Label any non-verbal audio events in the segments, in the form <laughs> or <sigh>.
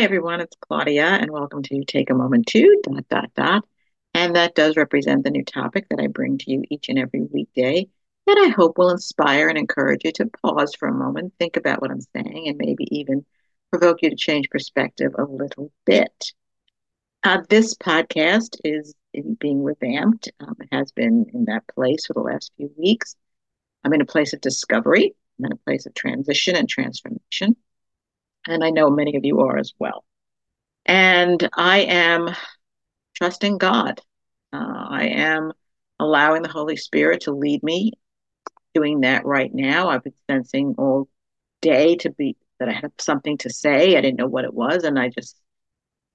Everyone. It's Claudia, and welcome to Take a Moment to dot dot dot. And that does represent the new topic that I bring to you each and every weekday that I hope will inspire and encourage you to pause for a moment, think about what I'm saying, and maybe even provoke you to change perspective a little bit. Uh, this podcast is being revamped. Um, it has been in that place for the last few weeks. I'm in a place of discovery. I'm in a place of transition and transformation and I know many of you are as well. And I am trusting God. Uh, I am allowing the Holy Spirit to lead me, doing that right now. I've been sensing all day to be that I had something to say. I didn't know what it was, and I just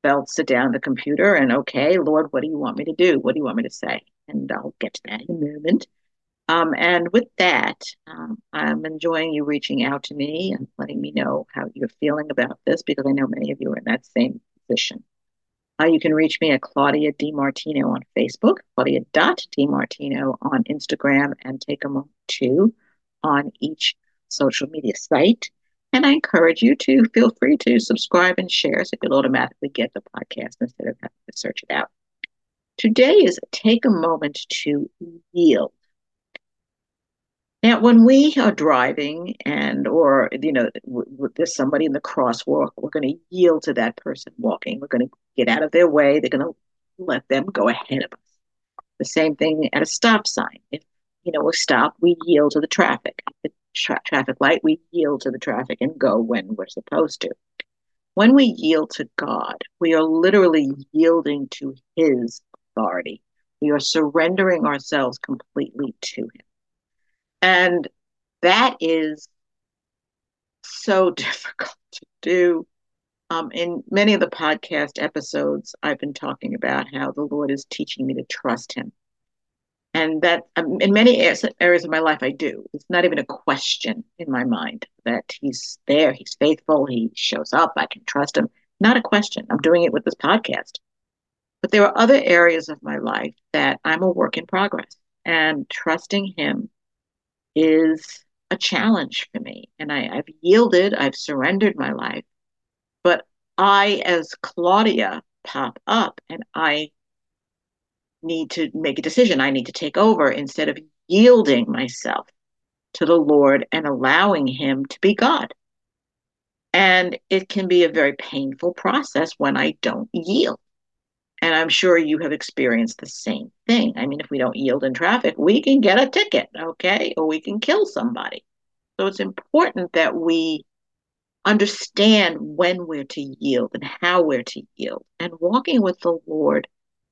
felt sit down at the computer and okay, Lord, what do you want me to do? What do you want me to say? And I'll get to that in a moment. Um, and with that, um, I'm enjoying you reaching out to me and letting me know how you're feeling about this because I know many of you are in that same position. Uh, you can reach me at Claudia DiMartino on Facebook, Claudia Martino on Instagram, and take a moment to on each social media site. And I encourage you to feel free to subscribe and share so you'll automatically get the podcast instead of having to search it out. Today is take a moment to yield. Now, when we are driving and, or, you know, w- there's somebody in the crosswalk, we're going to yield to that person walking. We're going to get out of their way. They're going to let them go ahead of us. The same thing at a stop sign. If, you know, we stop, we yield to the traffic. The tra- traffic light, we yield to the traffic and go when we're supposed to. When we yield to God, we are literally yielding to His authority. We are surrendering ourselves completely to Him. And that is so <laughs> difficult to do. Um, in many of the podcast episodes, I've been talking about how the Lord is teaching me to trust Him. And that um, in many areas of my life, I do. It's not even a question in my mind that He's there, He's faithful, He shows up, I can trust Him. Not a question. I'm doing it with this podcast. But there are other areas of my life that I'm a work in progress. And trusting Him is a challenge for me. And I, I've yielded, I've surrendered my life. But I, as Claudia, pop up and I need to make a decision. I need to take over instead of yielding myself to the Lord and allowing Him to be God. And it can be a very painful process when I don't yield. And I'm sure you have experienced the same thing. I mean, if we don't yield in traffic, we can get a ticket, okay? Or we can kill somebody. So it's important that we understand when we're to yield and how we're to yield. And walking with the Lord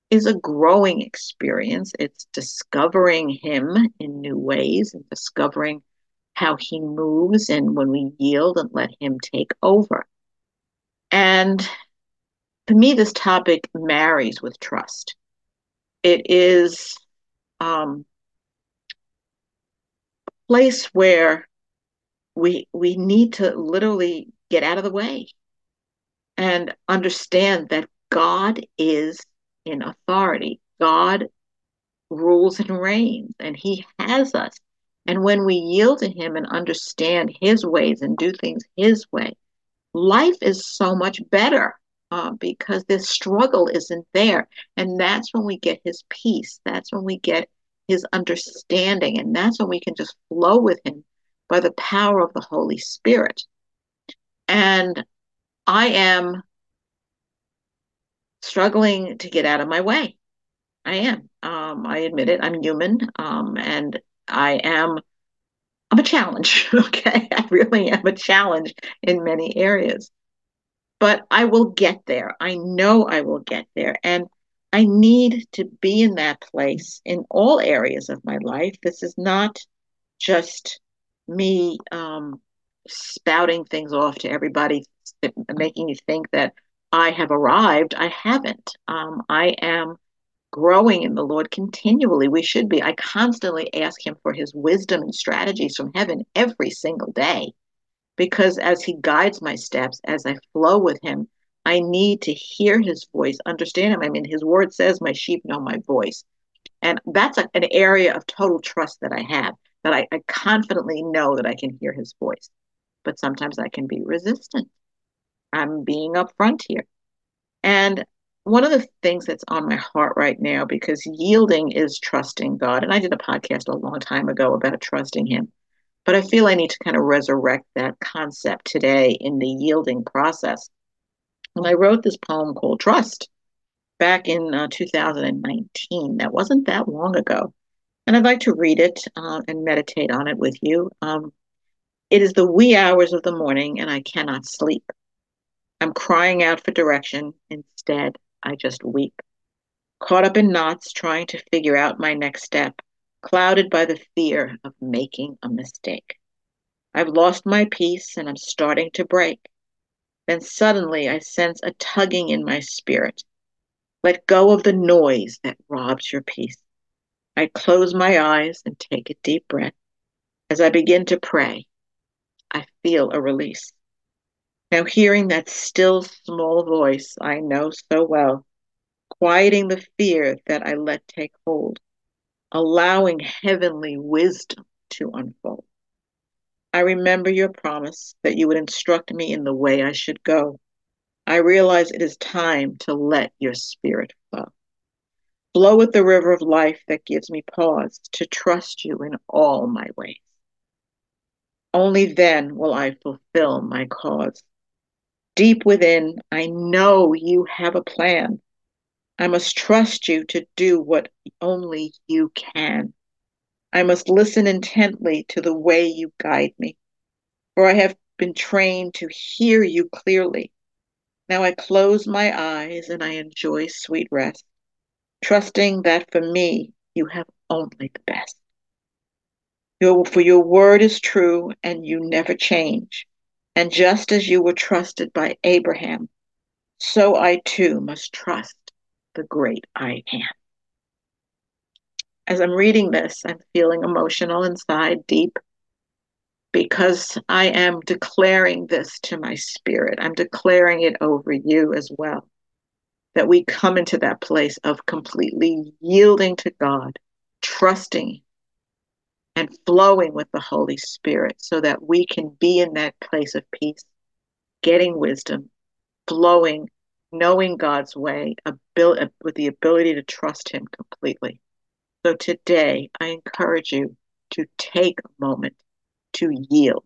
is a growing experience. It's discovering Him in new ways and discovering how He moves and when we yield and let Him take over. And to me, this topic marries with trust. It is um, a place where we we need to literally get out of the way and understand that God is in authority. God rules and reigns, and He has us. And when we yield to Him and understand His ways and do things His way, life is so much better uh, because this struggle isn't there. And that's when we get his peace. That's when we get his understanding. And that's when we can just flow with him by the power of the Holy Spirit. And I am struggling to get out of my way. I am. Um, I admit it. I'm human. Um, and I am. I'm a challenge. <laughs> Okay. I really am a challenge in many areas but I will get there. I know I will get there. And I need to be in that place in all areas of my life. This is not just me um, spouting things off to everybody, making you think that I have arrived. I haven't. Um, I am growing in the Lord continually. We should be. I constantly ask Him for His wisdom and strategies from heaven every single day because as he guides my steps, as I flow with him, I need to hear his voice, understand him. I mean, his word says, My sheep know my voice. And that's a, an area of total trust that I have, that I, I confidently know that I can hear his voice. But sometimes I can be resistant. I'm being upfront here. And one of the things that's on my heart right now, because yielding is trusting God, and I did a podcast a long time ago about trusting Him, but I feel I need to kind of resurrect that concept today in the yielding process. And I wrote this poem called Trust back in uh, 2019. That wasn't that long ago. And I'd like to read it uh, and meditate on it with you. Um, it is the wee hours of the morning, and I cannot sleep. I'm crying out for direction. Instead, I just weep. Caught up in knots, trying to figure out my next step, clouded by the fear of making a mistake. I've lost my peace and I'm starting to break. Then suddenly I sense a tugging in my spirit. Let go of the noise that robs your peace. I close my eyes and take a deep breath. As I begin to pray, I feel a release. Now, hearing that still small voice I know so well, quieting the fear that I let take hold, allowing heavenly wisdom to unfold. I remember your promise that you would instruct me in the way I should go. I realize it is time to let your spirit flow. Flow with the river of life that gives me pause to trust you in all my ways. Only then will I fulfill my cause. Deep within, I know you have a plan. I must trust you to do what only you can. I must listen intently to the way you guide me, for I have been trained to hear you clearly. Now I close my eyes and I enjoy sweet rest, trusting that for me you have only the best. Your, for your word is true and you never change. And just as you were trusted by Abraham, so I too must trust the great I am. As I'm reading this, I'm feeling emotional inside, deep, because I am declaring this to my spirit. I'm declaring it over you as well. That we come into that place of completely yielding to God, trusting and flowing with the Holy Spirit so that we can be in that place of peace, getting wisdom, flowing, knowing God's way, abil- with the ability to trust Him completely. So today, I encourage you to take a moment to yield.